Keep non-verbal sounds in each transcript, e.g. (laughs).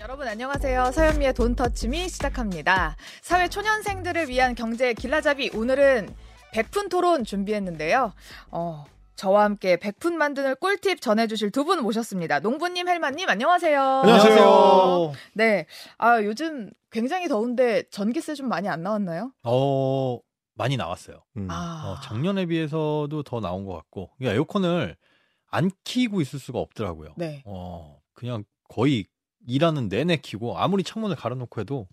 여러분 안녕하세요. 서현미의 돈터치미 시작합니다. 사회 초년생들을 위한 경제 길라잡이 오늘은 백푼 토론 준비했는데요. 어, 저와 함께 백푼 만드는 꿀팁 전해주실 두 분 모셨습니다. 농부님, 헬마님, 안녕하세요. 안녕하세요. 네. 아, 요즘 굉장히 더운데 전기세 좀 많이 안 나왔나요? 어, 많이 나왔어요. 음. 아. 어, 작년에 비해서도 더 나온 것 같고, 그러니까 에어컨을 안 키고 있을 수가 없더라고요. 네. 어, 그냥 거의 일하는 내내 키고, 아무리 창문을 갈아놓고 해도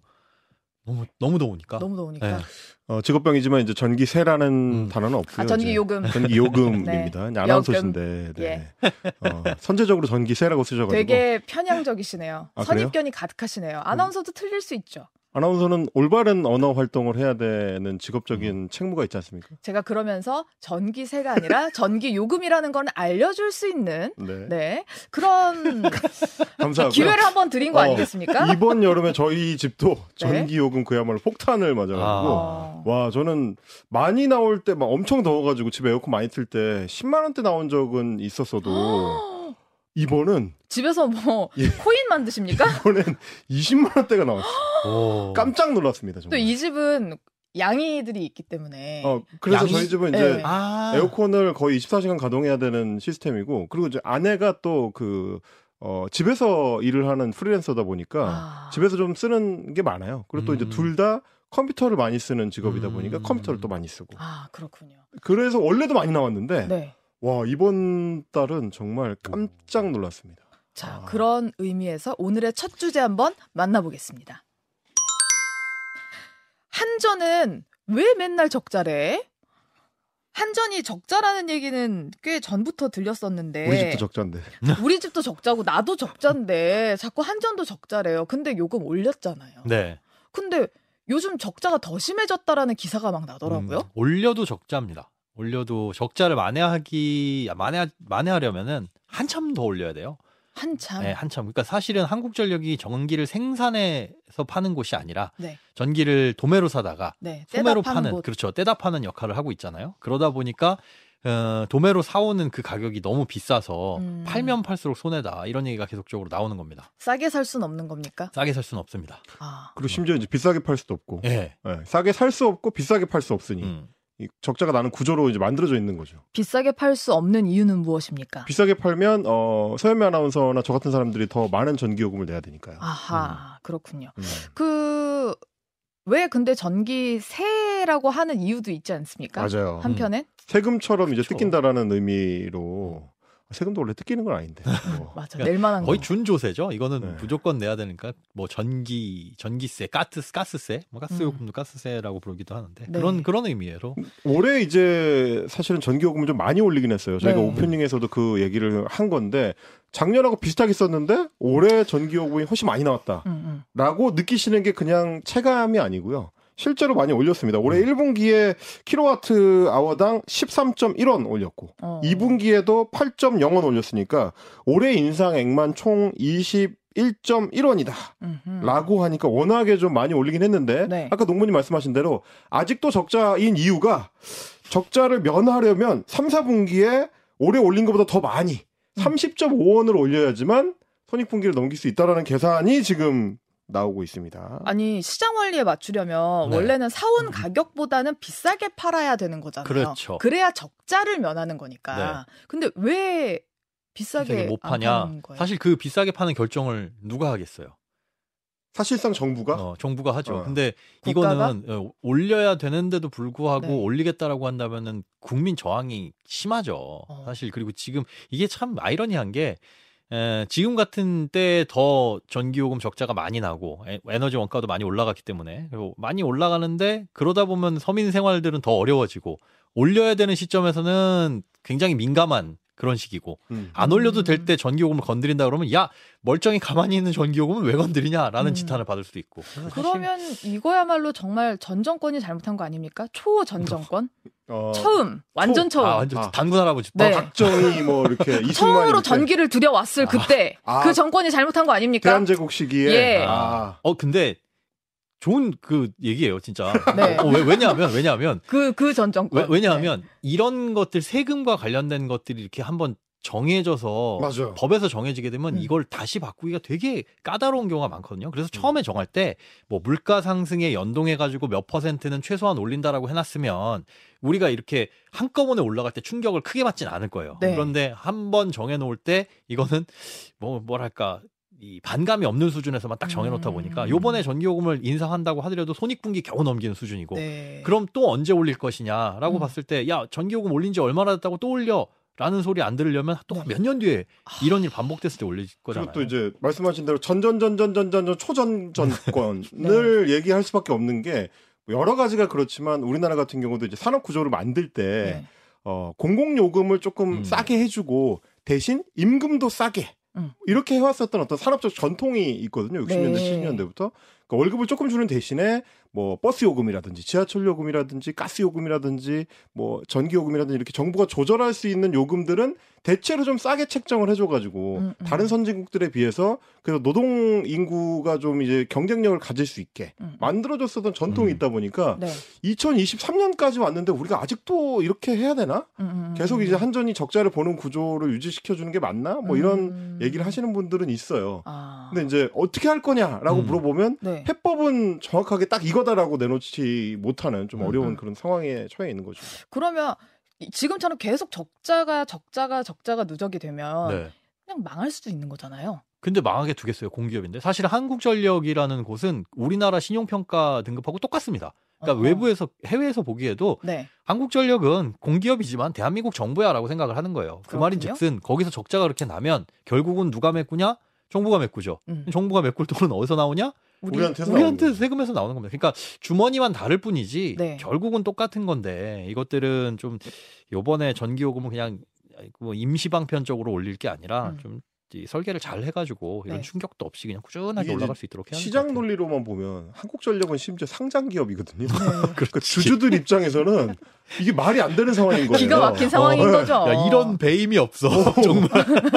너무, 너무 더우니까. 너무 더우니까. 네. 어, 직업병이지만 이제 전기세라는 음. 단어는 없고요. 아, 전기 요금. 이제 전기 요금입니다. (laughs) 네. 아나운서신데 네. 예. 어, 선제적으로 전기세라고 쓰셔가지고 되게 편향적이시네요. 아, 선입견이 가득하시네요. 아나운서도 틀릴 수 있죠. 아나운서는 올바른 언어 활동을 해야 되는 직업적인 음. 책무가 있지 않습니까? 제가 그러면서 전기세가 아니라 (laughs) 전기 요금이라는 건 알려줄 수 있는 네. 네 그런. (laughs) 기회를 한번 드린 거 어, 아니겠습니까? 이번 여름에 저희 집도 (laughs) 네. 전기 요금 그야말로 폭탄을 맞아가지고 어. 와 저는 많이 나올 때 막 엄청 더워가지고 집에 에어컨 많이 틀 때 10만 원대 나온 적은 있었어도 (gasps) 이번은 집에서 뭐 예. 코인 만드십니까? 이번엔 20만 원대가 나왔어. (gasps) 오. 깜짝 놀랐습니다. 또 정말. 이 집은 양이들이 있기 때문에 어 그래서 양이- 저희 집은 이제 네. 아. 에어컨을 거의 24시간 가동해야 되는 시스템이고 그리고 이제 아내가 또 그 어, 집에서 일을 하는 프리랜서다 보니까 아. 집에서 좀 쓰는 게 많아요. 그리고 또 이제 음. 둘다 컴퓨터를 많이 쓰는 직업이다 음. 보니까 컴퓨터를 또 많이 쓰고. 아 그렇군요. 그래서 원래도 많이 나왔는데 네. 와 이번 달은 정말 깜짝 놀랐습니다. 자 아. 그런 의미에서 오늘의 첫 주제 한번 만나보겠습니다. 한전은 왜 맨날 적자래? 한전이 적자라는 얘기는 꽤 전부터 들렸었는데 우리 집도 적자인데. (laughs) 우리 집도 적자고 나도 적자인데 자꾸 한전도 적자래요. 근데 요금 올렸잖아요. 네. 근데 요즘 적자가 더 심해졌다라는 기사가 막 나더라고요. 음, 올려도 적자입니다. 올려도 적자를 만회하기, 만회, 만회하려면은 한참 더 올려야 돼요. 한참. 네, 한참. 그러니까 사실은 한국전력이 전기를 생산해서 파는 곳이 아니라 네. 전기를 도매로 사다가 네. 소매로 파는 곳. 그렇죠 떼다 파는 역할을 하고 있잖아요. 그러다 보니까 어, 도매로 사오는 그 가격이 너무 비싸서 음. 팔면 팔수록 손해다 이런 얘기가 계속적으로 나오는 겁니다. 싸게 살 수는 없는 겁니까? 싸게 살 수는 없습니다. 아. 그리고 심지어 이제 비싸게 팔 수도 없고. 예. 예, 싸게 살 수 없고 비싸게 팔 수 없으니 음. 이 적자가 나는 구조로 이제 만들어져 있는 거죠. 비싸게 팔 수 없는 이유는 무엇입니까? 비싸게 팔면 어, 서현미 아나운서나 저 같은 사람들이 더 많은 전기요금을 내야 되니까요. 아하, 그렇군요. 음. 그, 왜 근데 전기세라고 하는 이유도 있지 않습니까? 맞아요. 한편엔? 세금처럼 이제. 뜯긴다라는 의미로 세금도 원래 뜯기는 건 아닌데. (laughs) 뭐. 맞아, 그러니까 낼 만한 거의 거. 준조세죠. 이거는 네. 무조건 내야 되니까 뭐 전기 전기세, 가스 가스세, 뭐 음. 가스요금도 가스세라고 부르기도 하는데 네. 그런 그런 의미로 올해 이제 사실은 전기요금을 좀 많이 올리긴 했어요. 저희가 네. 오프닝에서도 그 얘기를 한 건데 작년하고 비슷하게 썼는데 올해 전기요금이 훨씬 많이 나왔다라고 음, 음. 느끼시는 게 그냥 체감이 아니고요. 실제로 많이 올렸습니다. 올해 음. 1분기에 킬로와트 아워당 13.1원 올렸고 어. 2분기에도 8.0원 올렸으니까 올해 인상액만 총 21.1원이다. 음흠. 라고 하니까 워낙에 좀 많이 올리긴 했는데 네. 아까 농부님 말씀하신 대로 아직도 적자인 이유가 적자를 면하려면 3, 4분기에 올해 올린 것보다 더 많이 음. 30.5원을 올려야지만 손익분기를 넘길 수 있다라는 계산이 지금 나오고 있습니다. 아니, 시장 원리에 맞추려면 네. 원래는 사온 가격보다는 비싸게 팔아야 되는 거잖아요. 그렇죠. 그래야 적자를 면하는 거니까. 네. 근데 왜 비싸게 비싸게 못안 파냐? 파는 거예요? 사실 그 비싸게 파는 결정을 누가 하겠어요? 사실상 정부가 어, 정부가 하죠. 어. 근데 국가가? 이거는 어, 올려야 되는데도 불구하고 네. 올리겠다라고 한다면은 국민 저항이 심하죠. 어. 사실 그리고 지금 이게 참 아이러니한 게 에, 지금 같은 때 더 전기요금 적자가 많이 나고 에, 에너지 원가도 많이 올라갔기 때문에. 그리고 많이 올라가는데 그러다 보면 서민 생활들은 더 어려워지고 올려야 되는 시점에서는 굉장히 민감한 그런 시기고 음. 안 올려도 될 음. 때 전기요금을 건드린다 그러면 야 멀쩡히 가만히 있는 전기요금은 왜 건드리냐라는 음. 지탄을 받을 수도 있고 사실 그러면 이거야말로 정말 전 정권이 잘못한 거 아닙니까? 초전 정권? 어, 처음, 완전 처 음. 아 완전 아. 당군 할아버지 네. 박정희 뭐 이렇게 처음으로 이렇게 전기를 들여왔을 그때 아. 그 정권이 잘못한 거 아닙니까? 대한제국 시기에 예. 아, 어 근데 좋은 그 얘기예요 진짜 (laughs) 네. 어, 왜, 왜냐하면 왜냐하면 그 그 전 정권. 왜, 왜냐하면 이런 것들 세금과 관련된 것들이 이렇게 한번 정해져서 맞아요. 법에서 정해지게 되면 음. 이걸 다시 바꾸기가 되게 까다로운 경우가 많거든요. 그래서 음. 처음에 정할 때 뭐 물가 상승에 연동해 가지고 몇 퍼센트는 최소한 올린다라고 해놨으면 우리가 이렇게 한꺼번에 올라갈 때 충격을 크게 받진 않을 거예요. 네. 그런데 한 번 정해 놓을 때 이거는 뭐 뭐랄까 이 반감이 없는 수준에서만 딱 정해 놓다 보니까 음. 요번에 전기요금을 인상한다고 하더라도 손익분기 겨우 넘기는 수준이고 네. 그럼 또 언제 올릴 것이냐라고 음. 봤을 때 야 전기요금 올린 지 얼마나 됐다고 또 올려 라는 소리 안 들으려면 또 네. 몇년 뒤에 이런 일 반복됐을 때 올릴 거잖아요. 그리고 또 이제 말씀하신 대로 전전전전전전전 초전 정권을 (laughs) 얘기할 수밖에 없는 게뭐 여러 가지가 그렇지만 우리나라 같은 경우도 이제 산업 구조를 만들 때 네. 어, 공공 요금을 조금 음. 싸게 해주고 대신 임금도 싸게 음. 이렇게 해왔었던 어떤 산업적 전통이 있거든요. 60년대, 네. 70년대부터 그러니까 월급을 조금 주는 대신에 뭐 버스 요금이라든지 지하철 요금이라든지 가스 요금이라든지 뭐 전기 요금이라든지 이렇게 정부가 조절할 수 있는 요금들은 대체로 좀 싸게 책정을 해줘가지고 음, 음. 다른 선진국들에 비해서 그래서 노동 인구가 좀 이제 경쟁력을 가질 수 있게 음. 만들어줬었던 전통이 음. 있다 보니까 네. 2023년까지 왔는데 우리가 아직도 이렇게 해야 되나? 음, 음, 계속 음. 이제 한전이 적자를 보는 구조를 유지시켜 주는 게 맞나? 뭐 이런 음. 얘기를 하시는 분들은 있어요. 아. 근데 이제 어떻게 할 거냐라고 음. 물어보면 네. 해법은 정확하게 딱 이거다라고 내놓지 못하는 좀 음. 어려운 음. 그런 상황에 처해 있는 거죠. 그러면 이- 지금처럼 계속 적자가 적자가 적자가 누적이 되면 네. 그냥 망할 수도 있는 거잖아요. 근데 망하게 두겠어요 공기업인데 사실 한국전력이라는 곳은 우리나라 신용평가 등급하고 똑같습니다. 그러니까 어허. 외부에서 해외에서 보기에도 네. 한국전력은 공기업이지만 대한민국 정부야라고 생각을 하는 거예요. 그 그렇군요. 말인즉슨 거기서 적자가 그렇게 나면 결국은 누가 메꾸냐? 정부가 메꾸죠. 음. 정부가 메꿀 돈은 어디서 나오냐? 우리, 우리 한테서 우리한테. 세금에서 나오는 겁니다. 그러니까 주머니만 다를 뿐이지 네. 결국은 똑같은 건데 이것들은 좀 요번에 전기요금은 그냥 뭐 임시방편 적으로 올릴 게 아니라 음. 좀이 설계를 잘 해가지고 이런 네. 충격도 없이 그냥 꾸준하게 올라갈 수 있도록 해야 시장. 논리로만 보면 한국전력은 심지어 상장 기업이거든요. 네. (laughs) 그러니까 주주들 입장에서는 이게 말이 안 되는 상황인 거예요. 기가 막힌 상황인 어, 거죠. 야 이런 배임이 없어 (laughs) 정말.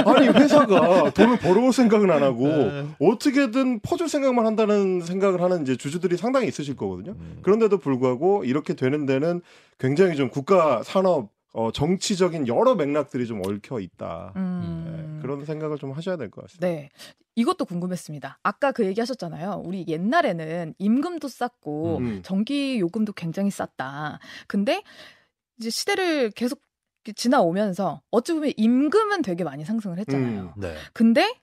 아니 회사가 돈을 벌어올 생각은 안 하고 네. 어떻게든 퍼줄 생각만 한다는 생각을 하는 이제 주주들이 상당히 있으실 거거든요. 음. 그런데도 불구하고 이렇게 되는 데는 굉장히 좀 국가 산업 어, 정치적인 여러 맥락들이 좀 얽혀 있다. 음. 네, 그런 생각을 좀 하셔야 될 것 같습니다. 네. 이것도 궁금했습니다. 아까 그 얘기 하셨잖아요. 우리 옛날에는 임금도 쌌고 음. 전기 요금도 굉장히 쌌다. 근데 이제 시대를 계속 지나오면서 어찌 보면 임금은 되게 많이 상승을 했잖아요. 음. 네. 근데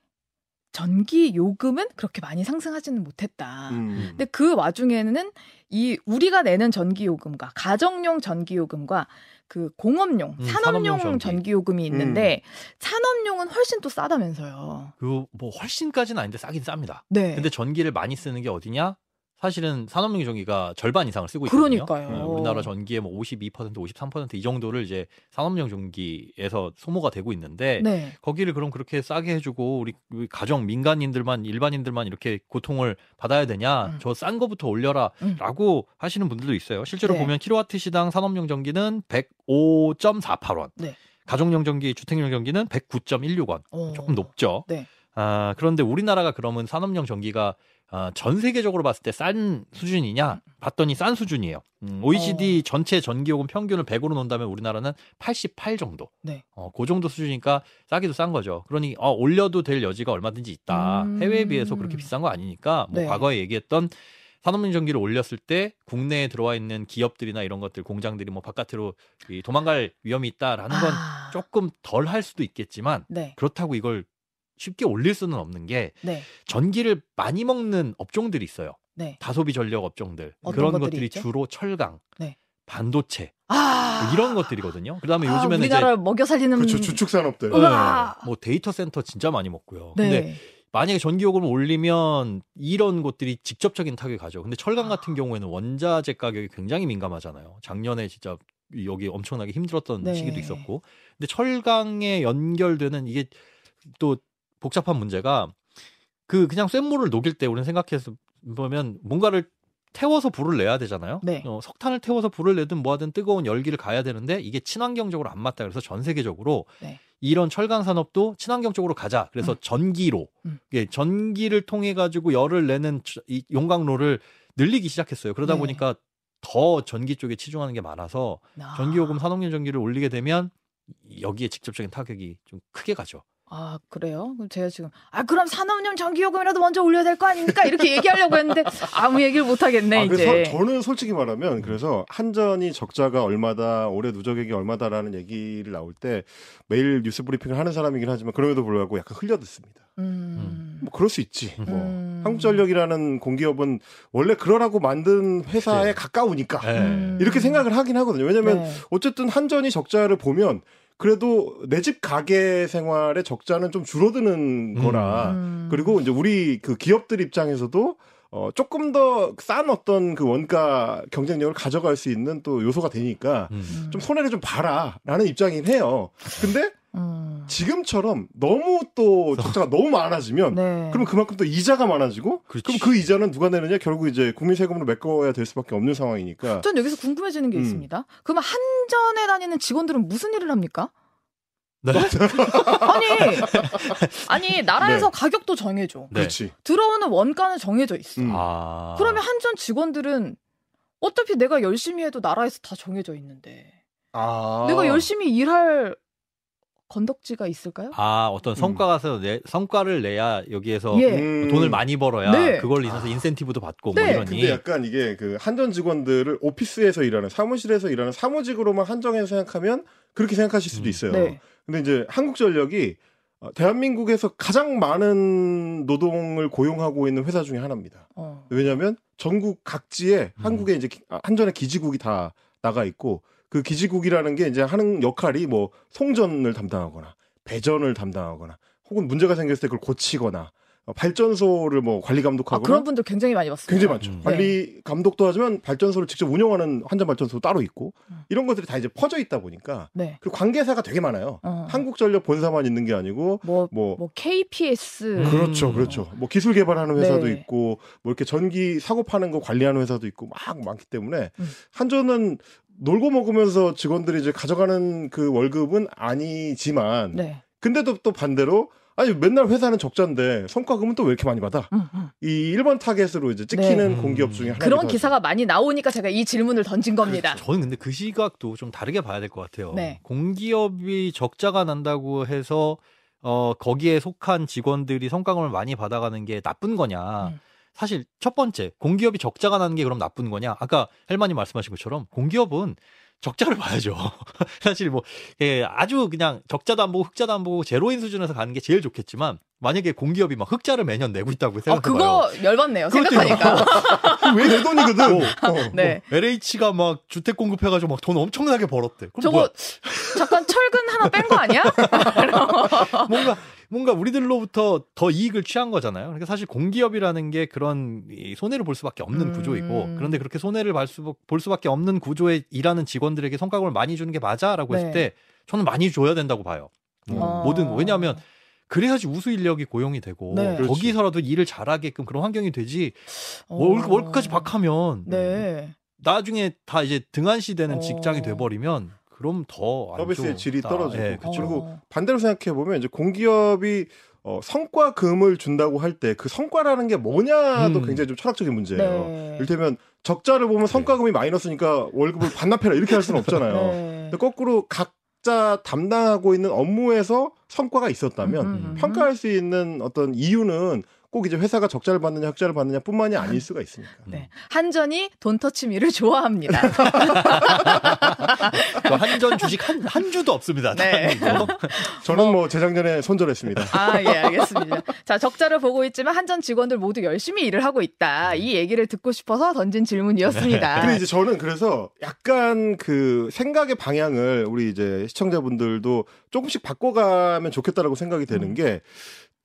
전기 요금은 그렇게 많이 상승하지는 못했다. 음. 근데 그 와중에는 이 우리가 내는 전기 요금과 가정용 전기 요금과 그 공업용, 음, 산업용 산업용 전기. 전기 요금이 있는데 산업용은 훨씬 또 싸다면서요. 그 뭐 훨씬까지는 아닌데 싸긴 쌉니다. 네. 근데 전기를 많이 쓰는 게 어디냐? 사실은 산업용 전기가 절반 이상을 쓰고 있거든요. 그러니까요. 네, 우리나라 전기의 뭐 52%, 53%이 정도를 이제 산업용 전기에서 소모가 되고 있는데 네. 거기를 그럼 그렇게 싸게 해주고 우리, 우리 가정 민간인들만 일반인들만 이렇게 고통을 받아야 되냐? 음. 저싼 거부터 음. 올려라라고 하시는 분들도 있어요. 실제로 네. 보면 킬로와트 시당 산업용 전기는 105.48원, 네. 가정용 전기, 주택용 전기는 109.16원. 어. 조금 높죠. 네. 아, 그런데 우리나라가 그러면 산업용 전기가 아, 전 세계적으로 봤을 때 싼 수준이냐? 봤더니 싼 수준이에요. 음, OECD 전체 전기요금 평균을 100으로 놓는다면 우리나라는 88 정도. 네. 어, 그 정도 수준이니까 싸기도 싼 거죠. 그러니 어, 올려도 될 여지가 얼마든지 있다. 음. 해외에 비해서 그렇게 비싼 거 아니니까 뭐 네. 과거에 얘기했던 산업용 전기를 올렸을 때 국내에 들어와 있는 기업들이나 이런 것들 공장들이 뭐 바깥으로 이 도망갈 위험이 있다라는 건 아. 조금 덜 할 수도 있겠지만 네. 그렇다고 이걸 쉽게 올릴 수는 없는 게 네. 전기를 많이 먹는 업종들이 있어요. 네. 다소비 전력 업종들. 어떤 그런 것들이 것들이 있죠? 주로 철강, 네. 반도체 아. 뭐 이런 것들이거든요. 그다음에 아, 요즘에는 우리나라를 먹여 살리는 그렇죠. 주축 산업들. 이제. 네, 뭐 데이터 센터 진짜 많이 먹고요. 네. 근데 만약에 전기 요금을 올리면 이런 곳들이 직접적인 타격이 가죠. 근데 철강 같은 아. 경우에는 원자재 가격이 굉장히 민감하잖아요. 작년에 진짜 여기 엄청나게 힘들었던 네. 시기도 있었고. 근데 철강에 연결되는 이게 또 복잡한 문제가 그 그냥 쇳물을 녹일 때 우리는 생각해서 보면 뭔가를 태워서 불을 내야 되잖아요. 네. 어, 석탄을 태워서 불을 내든 뭐하든 뜨거운 열기를 가야 되는데 이게 친환경적으로 안 맞다. 그래서 전 세계적으로 네. 이런 철강 산업도 친환경적으로 가자. 그래서 음. 전기로 음. 예, 전기를 통해 가지고 열을 내는 저- 이 용광로를 늘리기 시작했어요. 그러다 네. 보니까 더 전기 쪽에 치중하는 게 많아서 아. 전기요금 산업용 전기를 올리게 되면 여기에 직접적인 타격이 좀 크게 가죠. 아, 그래요? 그럼 제가 지금, 아, 그럼 산업용 전기요금이라도 먼저 올려야 될 거 아닙니까? 이렇게 얘기하려고 했는데, (laughs) 아무 얘기를 못 하겠네, 아, 이제. 그래서 저는 솔직히 말하면 그래서 한전이 적자가 얼마다 올해 누적액이 얼마다라는 얘기를 나올 때 매일 뉴스 브리핑을 하는 사람이긴 하지만 그럼에도 불구하고 약간 흘려듣습니다. 음. 뭐 그럴 수 있지. 뭐 음. 한국전력이라는 공기업은 원래 그러라고 만든 회사에 네. 가까우니까 네. 음. 이렇게 생각을 하긴 하거든요. 왜냐하면 네. 어쨌든 한전이 적자를 보면 그래도 내 집 가게 생활의 적자는 좀 줄어드는 음. 거라 음. 그리고 이제 우리 그 기업들 입장에서도 어 조금 더 싼 어떤 그 원가 경쟁력을 가져갈 수 있는 또 요소가 되니까 음. 좀 손해를 좀 봐라 라는 입장이긴 해요. 근데 음. 지금처럼 너무 또 적자가 너무 많아지면 네. 그럼 그만큼 또 이자가 많아지고 그렇지. 그럼 그 이자는 누가 내느냐 결국 이제 국민 세금으로 메꿔야 될 수밖에 없는 상황이니까 전 여기서 궁금해지는 게 음. 있습니다. 그러면 한전에 다니는 직원들은 무슨 일을 합니까? 네. (laughs) 아니, 아니 나라에서 네. 가격도 정해줘. 네. 그렇지. 들어오는 원가는 정해져 있어. 음. 아. 그러면 한전 직원들은 어차피 내가 열심히 해도 나라에서 다 정해져 있는데 아. 내가 열심히 일할 건덕지가 있을까요? 아, 어떤 성과가 서 내, 성과를 내야 여기에서 예. 음. 돈을 많이 벌어야 네. 그걸 인해서 인센티브도 받고 네. 뭐 이러니. 근데 약간 이게 그 한전 직원들을 오피스에서 일하는 사무실에서 일하는 사무직으로만 한정해서 생각하면 그렇게 생각하실 수도 음. 있어요. 네. 근데 이제 한국전력이 어, 대한민국에서 가장 많은 노동을 고용하고 있는 회사 중에 하나입니다. 어. 왜냐하면 전국 각지에 음. 한국에 이제 기- 아, 한전의 기지국이 다 나가 있고 그 기지국이라는 게 이제 하는 역할이 뭐 송전을 담당하거나 배전을 담당하거나 혹은 문제가 생겼을 때 그걸 고치거나 어, 발전소를 뭐 관리 아, 감독하거나 그런 분들 굉장히 많이 봤습니다. 굉장히 많죠. 음. 관리 감독도 하지만 발전소를 직접 운영하는 한전 발전소 따로 있고 음. 이런 것들이 다 이제 퍼져 있다 보니까 네. 그리고 관계사가 되게 많아요. 어. 한국전력 본사만 있는 게 아니고 뭐, 뭐뭐 KPS 그렇죠, 음. 그렇죠. 뭐 기술 개발하는 회사도 네. 있고, 뭐 이렇게 전기 사고 파는 거 관리하는 회사도 있고 막 많기 때문에 음. 한전은 놀고 먹으면서 직원들이 이제 가져가는 그 월급은 아니지만, 네. 근데도 또 반대로 아니 맨날 회사는 적자인데 성과금은 또 왜 이렇게 많이 받아? 음, 음. 이 1번 타겟으로 이제 찍히는 네. 공기업 중에 하나. 그런 기사가 많이 나오니까 제가 이 질문을 던진 겁니다. 저는 근데 그 시각도 좀 다르게 봐야 될 것 같아요. 네. 공기업이 적자가 난다고 해서 어 거기에 속한 직원들이 성과금을 많이 받아가는 게 나쁜 거냐? 음. 사실 첫 번째 공기업이 적자가 나는 게 그럼 나쁜 거냐? 아까 헬마님 말씀하신 것처럼 공기업은 적자를 봐야죠. (laughs) 사실 뭐 예, 아주 그냥 적자도 안 보고 흑자도 안 보고 제로인 수준에서 가는 게 제일 좋겠지만 만약에 공기업이 막 흑자를 매년 내고 있다고 어, 생각해봐요. 그거 열받네요. 생각하니까. (laughs) 왜 내 돈이거든. 어. 네. LH가 막 주택 공급해가지고 막 돈 엄청나게 벌었대. 그럼 저거 뭐야? 잠깐 철근 하나 뺀 거 아니야? (laughs) 뭔가 뭔가 우리들로부터 더 이익을 취한 거잖아요. 그러니까 사실 공기업이라는 게 그런 이 손해를 볼 수밖에 없는 음. 구조이고 그런데 그렇게 손해를 볼, 수, 수밖에 없는 구조에 일하는 직원들에게 성과금을 많이 주는 게 맞아라고 했을 네. 때 저는 많이 줘야 된다고 봐요. 뭐 어. 뭐든 왜냐하면 그래야지 우수 인력이 고용이 되고 네. 거기서라도 일을 잘하게끔 그런 환경이 되지 어. 월급, 월급까지 박하면 네. 나중에 다 이제 등한시되는 어. 직장이 돼버리면 그럼 더안 서비스의 질이 좋다. 떨어지고. 예, 그쵸. 그리고 어. 반대로 생각해 보면 이제 공기업이 어, 성과금을 준다고 할 때 그 성과라는 게 뭐냐도 음. 굉장히 좀 철학적인 문제예요. 네. 이를테면 적자를 보면 성과금이 마이너스니까 월급을 반납해라 이렇게 할 수는 없잖아요. 네. 근데 거꾸로 각자 담당하고 있는 업무에서 성과가 있었다면 음, 음, 음. 평가할 수 있는 어떤 이유는 꼭 이제 회사가 적자를 받느냐 흑자를 받느냐 뿐만이 아닐 수가 있으니까. 네. 한전이 돈터치미를 좋아합니다. 그 한전 주식 한, 한 주도 없습니다. 네. 저는 뭐 재작년에 손절했습니다. 아, 예, 알겠습니다. 자, 적자를 보고 있지만 한전 직원들 모두 열심히 일을 하고 있다. 이 얘기를 듣고 싶어서 던진 질문이었습니다. 근데 이제 저는 그래서 약간 그 생각의 방향을 우리 이제 시청자분들도 조금씩 바꿔가면 좋겠다라고 생각이 되는 게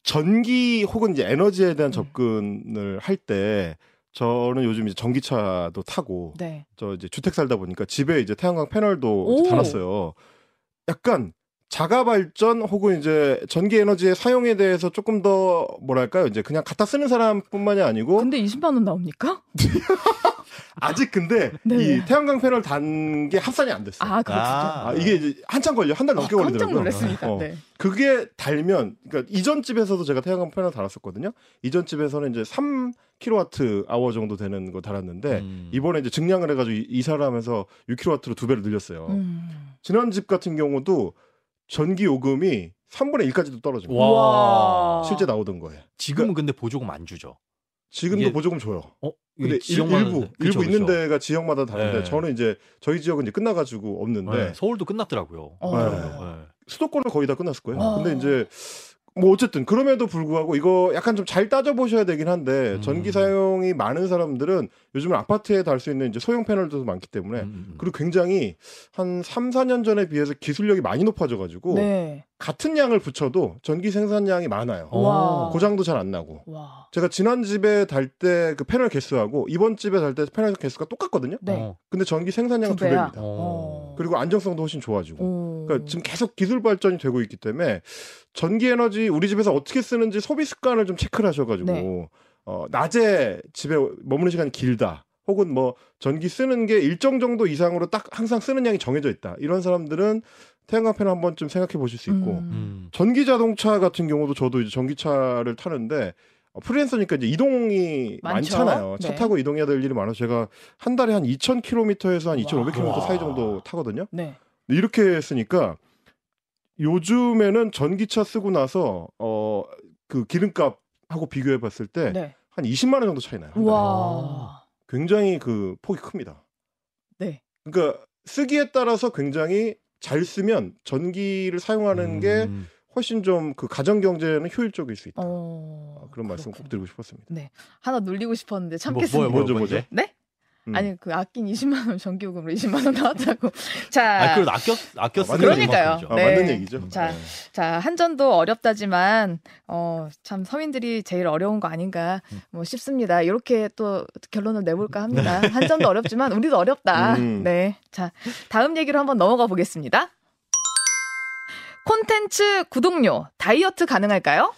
전기 혹은 이제 에너지에 대한 음. 접근을 할 때 저는 요즘 이제 전기차도 타고 네. 저 이제 주택 살다 보니까 집에 이제 태양광 패널도 오. 이제 달았어요. 약간 자가 발전 혹은 이제 전기 에너지의 사용에 대해서 조금 더 뭐랄까요? 이제 그냥 갖다 쓰는 사람뿐만이 아니고 근데 20만 원 나옵니까? (laughs) 아직 근데 (laughs) 네. 이 태양광 패널 단 게 합산이 안 됐어요. 아, 그렇군요. 아. 아, 이게 이제 한참 걸려 한 달 넘게 아, 깜짝 걸리더라고요. 놀랐습니다. 어. 네. 그게 달면 그러니까 이전 집에서도 제가 태양광 패널 달았었거든요. 이전 집에서는 이제 3kW 아워 정도 되는 거 달았는데 음. 이번에 이제 증량을 해 가지고 이- 이사를 하면서 6kW로 두 배를 늘렸어요. 음. 지난 집 같은 경우도 전기 요금이 3분의 1까지도 떨어집니다. 와. 실제 나오던 거예요. 지금은 근데 보조금 안 주죠. 지금도 이게- 보조금 줘요. 어? 근데 일, 지역마다- 일부 그쵸, 일부 있는 그쵸. 데가 지역마다 다른데 네. 저는 이제 저희 지역은 이제 끝나가지고 없는데 네, 서울도 끝났더라고요. 어. 네. 네. 수도권은 거의 다 끝났을 거예요. 어. 근데 이제 뭐 어쨌든 그럼에도 불구하고 이거 약간 좀 잘 따져 보셔야 되긴 한데 음. 전기 사용이 많은 사람들은 요즘은 아파트에 달 수 있는 이제 소형 패널도 많기 때문에 음, 음, 음. 그리고 굉장히 한 3, 4년 전에 비해서 기술력이 많이 높아져 가지고 네. 같은 양을 붙여도 전기 생산량이 많아요. 어. 와. 고장도 잘 안 나고. 와. 제가 지난 집에 달 때 그 패널 개수하고 이번 집에 달 때 패널 개수가 똑같거든요. 네. 어. 근데 전기 생산량은 두 두? 배입니다. 어. 그리고 안정성도 훨씬 좋아지고. 오. 그러니까 지금 계속 기술 발전이 되고 있기 때문에 전기 에너지 우리 집에서 어떻게 쓰는지 소비 습관을 좀 체크를 하셔가지고 네. 어, 낮에 집에 머무는 시간이 길다. 혹은 뭐 전기 쓰는 게 일정 정도 이상으로 딱 항상 쓰는 양이 정해져 있다. 이런 사람들은 태양광 패널 한번 좀 생각해 보실 수 있고 음. 음. 전기 자동차 같은 경우도 저도 이제 전기차를 타는데 어, 프리랜서니까 이제 이동이 많죠. 많잖아요. 차 네. 타고 이동해야 될 일이 많아서 제가 한 달에 한 2,000km에서 한 2,500km 와. 사이 정도 타거든요. 네. 이렇게 했으니까 요즘에는 전기차 쓰고 나서 어 그 기름값 하고 비교해 봤을 때한 네. 20만 원 정도 차이 나요. 한. 와. 굉장히 그 폭이 큽니다. 네. 그러니까 쓰기에 따라서 굉장히 잘 쓰면 전기를 사용하는 게 음. 훨씬 좀 그 가정 경제는 효율적일 수 있다. 어. 아, 그런 말씀 꼭 그렇군요. 드리고 싶었습니다. 하나 눌리고 싶었는데 뭐, 참겠습니다. 뭐요, 뭐요, 뭐죠, 뭔데? 네? 음. 아니 그 아낀 20만 원 전기요금으로 20만 원 나왔다고. (laughs) 자, 아, 그래도 아꼈 아꼈 아, 쓰는 그러니까요. 아, 네. 맞는 얘기죠. 자, 네. 자 한전도 어렵다지만 어, 참 서민들이 제일 어려운 거 아닌가 음. 뭐 싶습니다. 이렇게 또 결론을 내볼까 합니다. 한전도 어렵지만 우리도 어렵다. 음. 네, 자 다음 얘기로 한번 넘어가 보겠습니다. 콘텐츠 구독료 다이어트 가능할까요?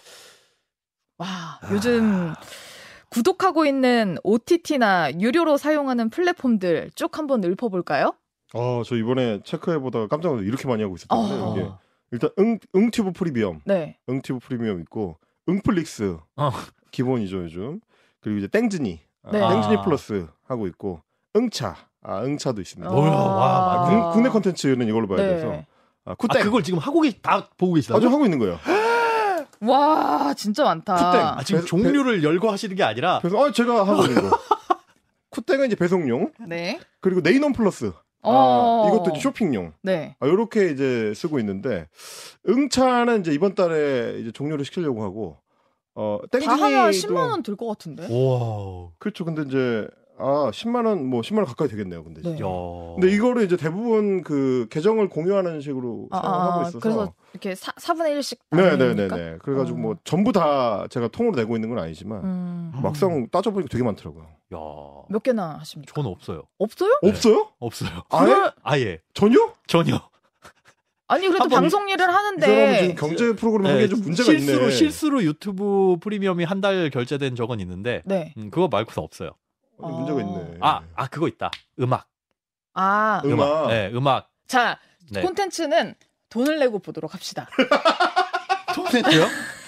와 요즘 구독하고 있는 OTT나 유료로 사용하는 플랫폼들 쭉 한번 읊어볼까요? 어, 저 이번에 체크해 보다가 깜짝 놀라서 이렇게 많이 하고 있었는데 어. 이게 일단 응 응튜브 프리미엄, 네. 응튜브 프리미엄 있고 응플릭스 어. 기본이죠 요즘. 그리고 이제 땡즈니, 아, 네. 땡즈니 아. 플러스 하고 있고 응차, 아 응차도 있습니다. 뭐야, 와, 아. 국- 국내 컨텐츠는 이걸로 봐야 네. 돼서 아, 아, 쿠땡 그걸 지금 하고 계, 다 보고 계시다고? 아주 하고 있는 거예요. 와 진짜 많다. 쿠땡. 아, 지금 배- 종류를 열고 하시는 게 아니라 그래서 아 제가 하고 있는 거. (laughs) 쿠땡은 이제 배송용, 네. 그리고 네이논 플러스. 아, 어. 이것도 이제 쇼핑용. 네. 아, 요렇게 이제 쓰고 있는데 응차는 이제 이번 달에 이제 종료를 시키려고 하고 어다 하면 땡진이도 10만 원 들 것 같은데. 와. 그렇죠. 근데 이제 아 10만 원 뭐 10만 원 가까이 되겠네요. 근데 네. 근데 이거를 이제 대부분 그 계정을 공유하는 식으로 아, 사용하고 아, 있어서 그래서 이렇게 사, 4분의 1씩 네네네네. 그래가지고 어. 뭐 전부 다 제가 통으로 내고 있는 건 아니지만 음, 막상 따져보니까 되게 많더라고요. 야. 몇 개나 하십니까? 저는 없어요. 없어요? 네. 없어요? 없어요. 아예? 아예 전혀? 전혀. 아니 그래도 한번 방송 일을 하는데 지금 경제 프로그램 하는 게좀 문제가 네. 실수로 있네. 실수로 유튜브 프리미엄이 한 달 결제된 적은 있는데 네. 음, 그거 말고는 없어요. 아니, 문제가 어. 있네. 아, 아 그거 있다. 음악. 아, 음. 음악. 네, 음악. 자 네. 콘텐츠는 돈을 내고 보도록 합시다. (laughs) 콘텐츠요?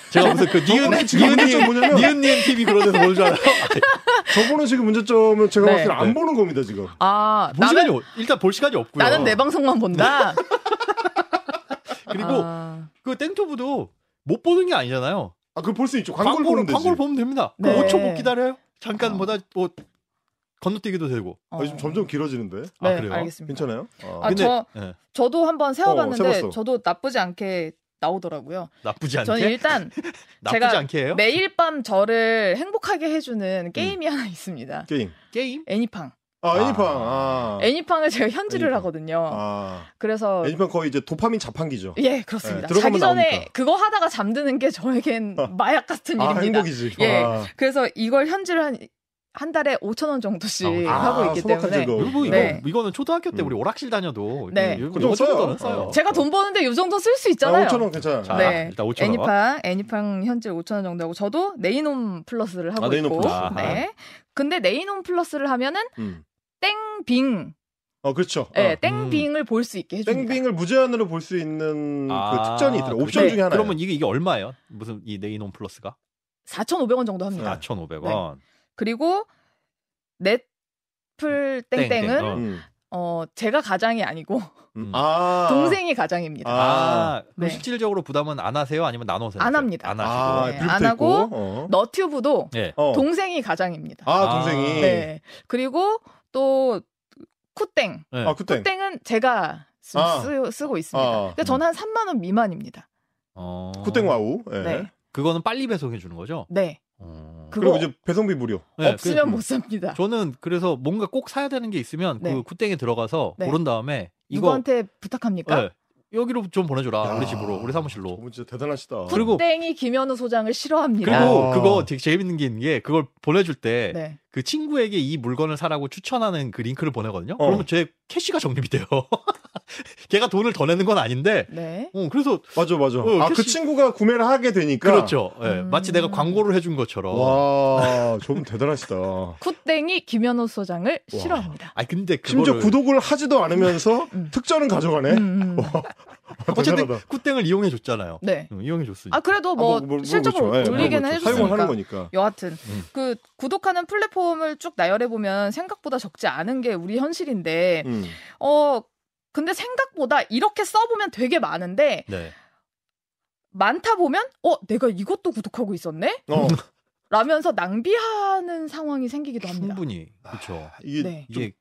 제가 무슨 그 니은 문제점 뭐냐면 니은 니은 TV 그런 데서 보는 줄 알아요. (laughs) 저번에 지금 문제점은 제가 네. 봤을 때안 네. 보는 겁니다 지금. 아볼 시간이 나는 없- 일단 볼 시간이 없고요. 나는 내 방송만 본다. (laughs) 그리고 아, 그 땡튜브도 못 보는 게 아니잖아요. 아 그걸 볼 수 있죠. 광고를 광고를 보면 되지. 광고를 보면 됩니다. 그 네. 5초 못 기다려요. 잠깐 어. 뭐다 뭐 건너뛰기도 되고. 아, 요즘 점점 길어지는데. 아, 네, 그래요? 알겠습니다. 괜찮아요? 아, 아, 저 예, 저도 한번 세워봤는데 어. 저도 나쁘지 않게 나오더라고요. 나쁘지 않게. 저는 일단 (laughs) 나쁘지 제가 않게 해요. 매일 밤 저를 행복하게 해주는 게임이 하나 있습니다. 게임. 게임? 애니팡. 아, 아. 애니팡. 아. 애니팡을 제가 현질을 애니팡. 하거든요. 아. 그래서 애니팡 거의 이제 도파민 자판기죠. 예 그렇습니다. 네, 자기 전에 나오니까. 그거 하다가 잠드는 게 저에겐 아. (laughs) 마약 같은 아, 일입니다. 행복이지. 예. 아. 그래서 이걸 현질을 한, 한 달에 5천 원 정도씩 아, 하고 있기 소박한 때문에. 그리고 이거 네. 이거는 초등학교 때 음. 우리 오락실 다녀도 네. 이거 그좀 써요. 정도는 써요. 어. 제가 돈 버는데 이 정도 쓸 수 있잖아요. 아, 5천 원 괜찮아. 자, 네. 일단 5천 원. 애니팡, 애니팡 현질 5천 원 정도 하고 저도 네이놈 플러스를 하고 아, 네이놈 있고. 플러스. 네. 근데 네이놈 플러스를 하면은 음. 땡빙, 어, 그렇죠. 예, 어. 땡빙을 볼수 있게 해줍니다. 땡빙을 무제한으로 볼 수 있는 아, 그 특전이 있더라고요. 옵션 네. 중에 하나. 그러면 이게 이게 얼마예요? 무슨 이 네이놈 플러스가? 4,500원 정도 합니다. 4,500원. 그리고 넷플 땡땡은 땡땡, 어. 음. 어, 제가 가장이 아니고 음. 아. 동생이 가장입니다. 아, 그럼 네. 실질적으로 부담은 안 하세요? 아니면 나눠서 안? 합니다. 안 아, 하시고. 네, 안 하고. 어. 너튜브도 예. 어. 동생이 가장입니다. 아, 동생이. 네. 그리고 또 쿠땡. 예. 아, 그때. 쿠땡 은 제가 쓰, 아. 고 있습니다. 아. 근데 저는 한 3만 원 미만입니다. 어. 쿠땡 와우. 예. 네. 그거는 빨리 배송해 주는 거죠? 네. 어. 그리고 이제 배송비 무료. 네, 없으면 그- 못 삽니다. 저는 그래서 뭔가 꼭 사야 되는 게 있으면 네. 그 쿠땡에 들어가서 네. 고른 다음에 이거 누구한테 부탁합니까? 예, 여기로 좀 보내줘라 야, 우리 집으로 우리 사무실로 저분 진짜 대단하시다. 그리고- 쿠땡이 김현우 소장을 싫어합니다. 그리고 아. 그거 되게 재밌는 게 있는 게 그걸 보내줄 때 그 네. 친구에게 이 물건을 사라고 추천하는 그 링크를 보내거든요. 어. 그러면 제 캐시가 적립이 돼요. (laughs) 걔가 돈을 더 내는 건 아닌데. 네. 어, 그래서 맞아, 맞아. 어, 아, 그 캐시- 친구가 구매를 하게 되니까. 그렇죠. 예, 음. 마치 내가 광고를 해준 것처럼. 와, 저분 대단하시다. (laughs) 쿠땡이 김현우 소장을 싫어합니다. 아 근데 그거를 심지어 구독을 하지도 않으면서 음. 특전은 가져가네. 음, 음. 어쨌든 대단하다. 쿠땡을 이용해 줬잖아요. 네. 이용해 줬으니까. 아 그래도 아, 뭐, 뭐, 뭐, 실적으로 그렇죠. 예, 올리기는 뭐 그렇죠. 해줬으니까. 사용을 하는 거니까. 여하튼 음. 그 구독하는 플랫폼을 쭉 나열해 보면 생각보다 적지 않은 게 우리 현실인데 음. 어 근데 생각보다 이렇게 써보면 되게 많은데 네. 많다 보면 어 내가 이것도 구독하고 있었네 어, 라면서 낭비하는 상황이 생기기도 합니다. 충분히 그렇죠. 이게, 네. 좀, 이게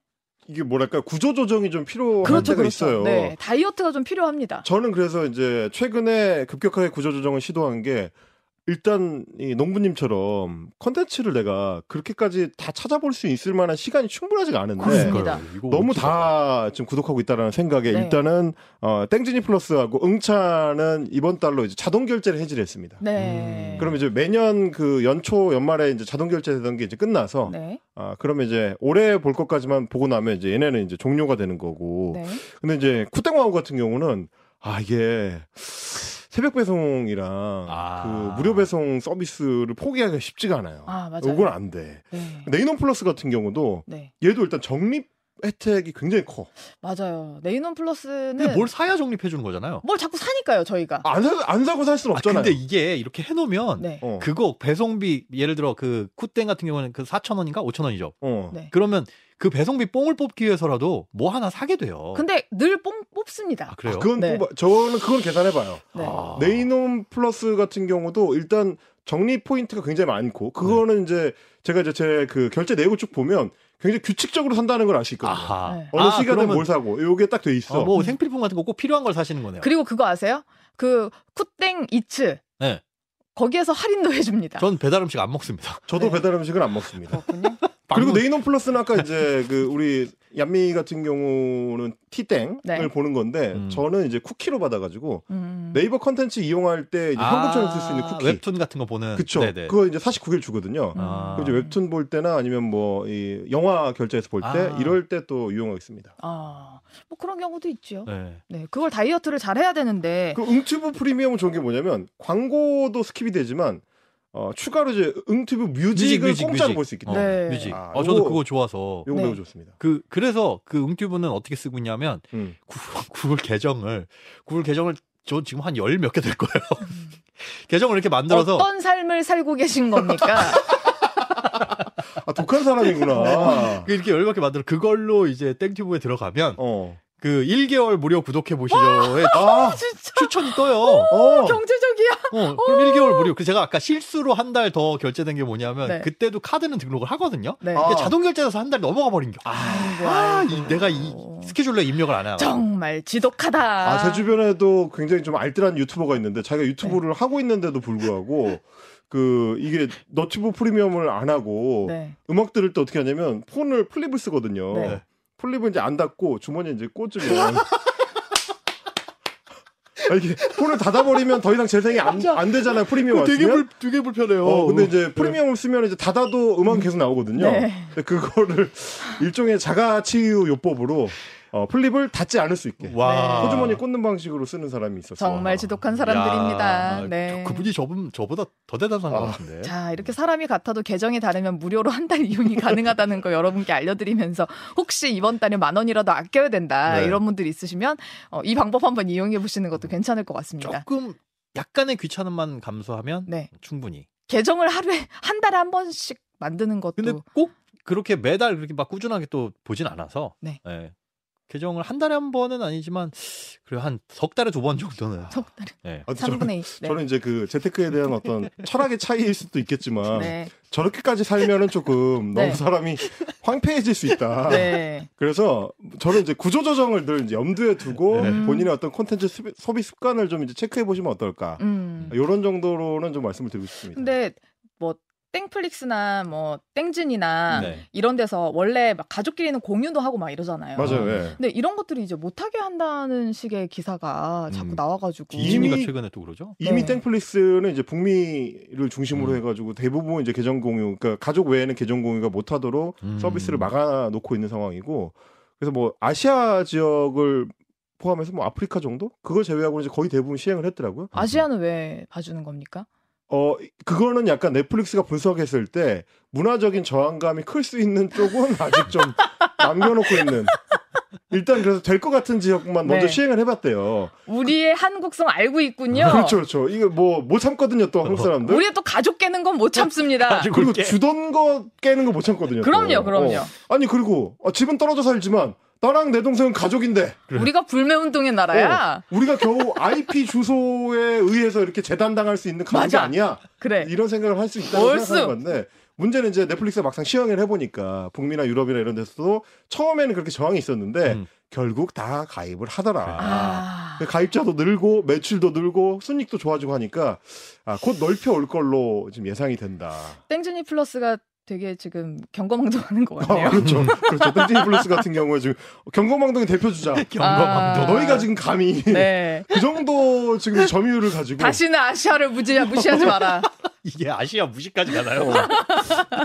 이게 뭐랄까, 구조 조정이 좀 필요한 그렇죠, 때가 그렇죠. 있어요. 네, 다이어트가 좀 필요합니다. 저는 그래서 이제 최근에 급격하게 구조 조정을 시도한 게 일단 이 농부님처럼 컨텐츠를 내가 그렇게까지 다 찾아볼 수 있을 만한 시간이 충분하지가 않은데 그렇습니다. 너무. 다 지금 구독하고 있다라는 생각에 네. 일단은 어, 땡진이 플러스하고 응차는 이번 달로 이제 자동 결제를 해지를 했습니다. 네. 음. 그럼 이제 매년 그 연초 연말에 이제 자동 결제되던 게 이제 끝나서 네. 아 그러면 이제 올해 볼 것까지만 보고 나면 이제 얘네는 이제 종료가 되는 거고 네. 근데 이제 쿠땡와우 같은 경우는 아 이게 새벽 배송이랑 아. 그 무료 배송 서비스를 포기하기가 쉽지가 않아요. 아 맞아요. 이건 안 돼. 네. 네이논 플러스 같은 경우도 네. 얘도 일단 적립 혜택이 굉장히 커. 맞아요. 네이놈 플러스는 근데 뭘 사야 적립해 주는 거잖아요. 뭘 자꾸 사니까요 저희가. 안, 사, 안 사고 살 수는 아, 없잖아요. 근데 이게 이렇게 해 놓으면 네. 어, 그거 배송비 예를 들어 그 쿠땡 같은 경우는 그 4천 원인가 5천 원이죠. 어. 네. 그러면 그 배송비 뽕을 뽑기 위해서라도 뭐 하나 사게 돼요. 근데 늘 뽕 뽑습니다. 아, 그래요? 아, 그건 네. 뽑아, 저는 그건 계산해 봐요. 네. 아. 네이놈 플러스 같은 경우도 일단 적립 포인트가 굉장히 많고 그거는 이제 제가 이제 제 그 결제 내역을 쭉 보면 굉장히 규칙적으로 산다는 걸 있거든요. 아하. 네. 어느 아, 시간에 그러면 뭘 사고 요게 딱 돼 있어. 어, 뭐 생필품 같은 거 꼭 필요한 걸 사시는 거네요. 그리고 그거 아세요? 그 쿠땡 이츠 네. 거기에서 할인도 해줍니다. 전 배달 음식 안 먹습니다. 저도 네. 배달 음식은 안 먹습니다. 그렇군요. 그리고 네이논 플러스는 아까 이제 그 우리 얀미 같은 경우는 티땡을 네. 보는 건데 음. 저는 이제 쿠키로 받아가지고 음. 네이버 컨텐츠 이용할 때 이제 아, 현금처럼 쓸수 있는 쿠키. 웹툰 같은 거 보는. 그쵸. 네네. 그거 이제 49일 주거든요. 음. 아. 이제 웹툰 볼 때나 아니면 뭐 이 영화 결제해서 볼때 아. 이럴 때또 이용하고 있습니다. 아, 뭐 그런 경우도 있죠. 네. 네, 그걸 다이어트를 잘 해야 되는데. 그 응튜브 프리미엄은 좋은 게 뭐냐면 광고도 skip이 되지만 어, 추가로 이제 응튜브 뮤직을 뮤직, 공짜로. 볼 수 있기 어, 때문에 네. 뮤직. 아, 어, 저도 요거- 그거 좋아서. 요거 네. 매우 좋습니다. 그 그래서 그 응튜브는 어떻게 쓰고 있냐면 음. 구, (laughs) 구글 계정을 구글 계정을 저 지금 한 열 몇 개 될 거예요. (laughs) 계정을 이렇게 만들어서 어떤 삶을 살고 계신 겁니까? (laughs) 아 독한 사람이구나. 그 이렇게 열 몇 개 만들어 그걸로 이제 땡튜브에 들어가면 어. 그 1개월 무료 구독해 보시죠에 아, (laughs) 진짜 추천이 떠요. 어. 경제적이야. 어, 그럼 1개월 무료. 그 제가 아까 실수로 한 달 더 결제된 게 뭐냐면 네. 그때도 카드는 등록을 하거든요. 네. 아. 자동 결제돼서 한 달 넘어가 버린 게. 아, 아. 이, 내가 이 스케줄에 입력을 안 해요. 정말 지독하다. 아, 제 주변에도 굉장히 좀 알뜰한 유튜버가 있는데 자기가 유튜브를 하고 있는데도 불구하고 그 이게 너튜브 프리미엄을 안 하고 네. 음악 들을 때 어떻게 하냐면 폰을 플립을 쓰거든요. 네. 플립은 이제 안 닫고 주머니에 이제 꽂으면 (laughs) 아, 이게 폰을 닫아버리면 더 이상 재생이 안, 안 되잖아요. 프리미엄 되게 왔으면. 불, 되게 불편해요. 어, 근데 이제 프리미엄을 쓰면 이제 닫아도 음악은 계속 나오거든요. 네. 근데 그거를 (laughs) 일종의 자가 치유 요법으로 어, 플립을 닫지 않을 수 있게 와. 호주머니 꽂는 방식으로 쓰는 사람이 있었어요. 정말 지독한 사람들입니다. 야, 네. 저- 그분이 저분 저보다 더 대단한 것 아. 같은데. 자, 이렇게 사람이 같아도 계정이 다르면 무료로 한 달 이용이 (laughs) 가능하다는 거 여러분께 알려드리면서 혹시 이번 달에 만 원이라도 아껴야 된다 네. 이런 분들 있으시면 어, 이 방법 한번 이용해 보시는 것도 괜찮을 것 같습니다. 조금 약간의 귀찮음만 감수하면 네. 충분히. 계정을 하루에 (laughs) 한 달에 한 번씩 만드는 것도 근데 꼭 그렇게 매달 그렇게 막 꾸준하게 또 보진 않아서. 네. 예. 개정을 한 달에 한 번은 아니지만 그래 한석 달에 두 번 정도는. (laughs) 석 달에. 네. 아, 저는, 3분의 2. 네. 저는 이제 그 재테크에 대한 어떤 (laughs) 철학의 차이일 수도 있겠지만 네. 저렇게까지 살면은 조금 (laughs) 네. 너무 사람이 황폐해질 수 있다. 네. 그래서 저는 이제 구조 조정을 늘 이제 염두에 두고 네. 본인의 어떤 콘텐츠 습- 소비 습관을 좀 이제 체크해 보시면 어떨까. 음. 이런 정도로는 좀 말씀을 드리고 싶습니다. 근데 뭐 땡플릭스나 뭐 땡진이나 네. 이런 데서 원래 막 가족끼리는 공유도 하고 막 이러잖아요. 맞아요. 예. 근데 이런 것들이 이제 못하게 한다는 식의 기사가 자꾸 음. 나와가지고 이지미가 이미- 최근에 또 그러죠. 이미 네. 땡플릭스는 이제 북미를 중심으로 음. 해가지고 대부분 이제 계정 공유, 그러니까 가족 외에는 계정 공유가 못하도록 음. 서비스를 막아놓고 있는 상황이고, 그래서 뭐 아시아 지역을 포함해서 뭐 아프리카 정도 그걸 제외하고 이제 거의 대부분 시행을 했더라고요. 아시아는 왜 봐주는 겁니까? 어 그거는 약간 넷플릭스가 분석했을 때 문화적인 저항감이 클 수 있는 쪽은 (laughs) 아직 좀 남겨놓고 있는. 일단 그래서 될 것 같은 지역만 먼저 네. 시행을 해봤대요. 우리의 한국성 알고 있군요. (laughs) 그렇죠, 그렇죠. 이거 뭐못 참거든요, 또 한국 사람들. 우리 또 가족 깨는 건 못 참습니다. 가족- 그리고 깨. 주던 거 깨는 거 못 참거든요. 또. 그럼요, 그럼요. 어. 아니 그리고 어, 집은 떨어져 살지만 나랑 내 동생은 가족인데 우리가 불매운동의 나라야. 우리가 겨우 IP 주소에 의해서 이렇게 재단당할 수 있는 가족이. 아니야. 그래. 이런 생각을 할 수 있다고 얼쑤. 생각하는 건데 문제는 이제 넷플릭스가 막상 시행을 해보니까 북미나 유럽이나 이런 데서도 처음에는 그렇게 저항이 있었는데 음. 결국 다 가입을 하더라. 아. 가입자도 늘고 매출도 늘고 순익도 좋아지고 하니까 아, 곧 넓혀 올 걸로 지금 예상이 된다. 땡준이 플러스가 되게 지금 경거망동하는 것 아, 같네요. 그렇죠. (laughs) 그렇죠. 땡땡이 플러스 같은 경우에 지금 경거망동의 대표 주자. (laughs) 아. 너희가 지금 감히 네. (laughs) 그 정도 지금 점유율을 가지고 다시는 아시아를 무지, 무시하지 마라. 이게 아시아 무시까지 가나요? 어,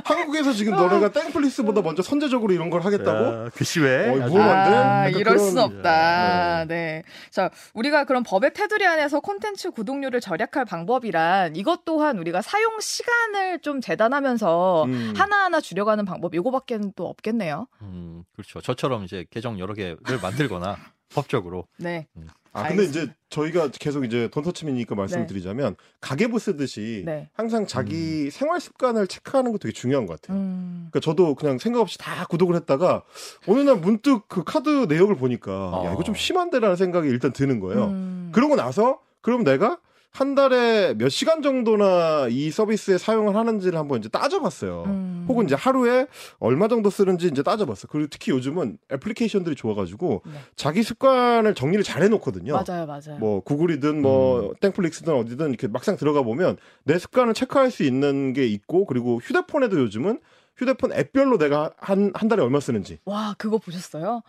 한국에서 지금 너네가 땡플릭스보다 먼저 선제적으로 이런 걸 하겠다고? 야, 글씨 왜? 어이, 아주- 뭐-? 아, 이럴 순 없다. 네. 자, 우리가 그럼 법의 테두리 안에서 콘텐츠 구독료를 절약할 방법이란 이것 또한 우리가 사용 시간을 좀 재단하면서 음. 하나하나 줄여가는 방법, 이거밖에는 또 없겠네요. 음, 그렇죠. 저처럼 이제 계정 여러 개를 만들거나 (laughs) 법적으로 네. 아 근데 알겠습니다. 이제 저희가 계속 이제 돈터치미니까 말씀을 네. 드리자면 가계부 쓰듯이 네. 항상 자기 생활 습관을 체크하는 거 되게 중요한 것 같아요. 음. 그러니까 저도 그냥 생각 없이 다 구독을 했다가 어느 날 문득 그 카드 내역을 보니까 야 어. 이거 좀 심한데라는 생각이 일단 드는 거예요. 음. 그러고 나서 그럼 내가 한 달에 몇 시간 정도나 이 서비스에 사용을 하는지를 한번 이제 따져봤어요. 음. 혹은 이제 하루에 얼마 정도 쓰는지 이제 따져봤어. 그리고 특히 요즘은 애플리케이션들이 좋아가지고 네. 자기 습관을 정리를 잘 해놓거든요. 맞아요, 맞아요. 뭐 구글이든 뭐 땡플릭스든 어디든 이렇게 막상 들어가 보면 내 습관을 체크할 수 있는 게 있고 그리고 휴대폰에도 요즘은 휴대폰 앱별로 내가 한 한 달에 얼마 쓰는지 와, 그거 보셨어요?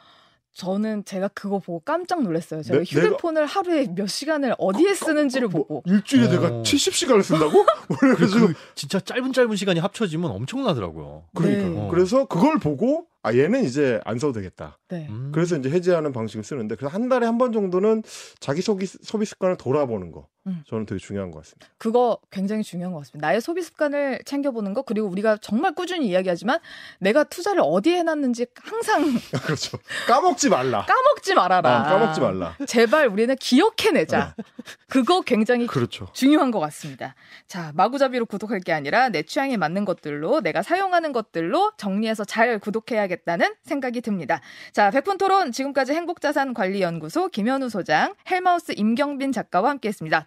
저는 제가 그거 보고 깜짝 놀랐어요. 제가 내- 휴대폰을 하루에 몇 시간을 어디에 쓰는지를 뭐, 보고. 일주일에 어. 내가 70시간을 쓴다고? (laughs) 그래가지고 그 진짜 짧은 짧은 시간이 합쳐지면 엄청나더라고요. 그러니까 네. 그래서 그걸 보고 아 얘는 이제 안 써도 되겠다. 네. 음. 그래서 이제 해지하는 방식을 쓰는데 그래서 한 달에 한 번 정도는 자기 소비 소비 습관을 돌아보는 거 음. 저는 되게 중요한 것 같습니다. 그거 굉장히 중요한 것 같습니다. 나의 소비 습관을 챙겨보는 거, 그리고 우리가 정말 꾸준히 이야기하지만 내가 투자를 어디에 해놨는지 항상 (laughs) 그렇죠. 까먹지 말라. 까먹지 말아라. 아, 까먹지 말라. 제발 우리는 기억해내자. 그거 굉장히 그렇죠. 중요한 것 같습니다. 자, 마구잡이로 구독할 게 아니라 내 취향에 맞는 것들로 내가 사용하는 것들로 정리해서 잘 구독해야겠다는 생각이 듭니다. 자, 백분 토론 지금까지 행복자산관리연구소 김현우 소장, 헬마우스 임경빈 작가와 함께했습니다.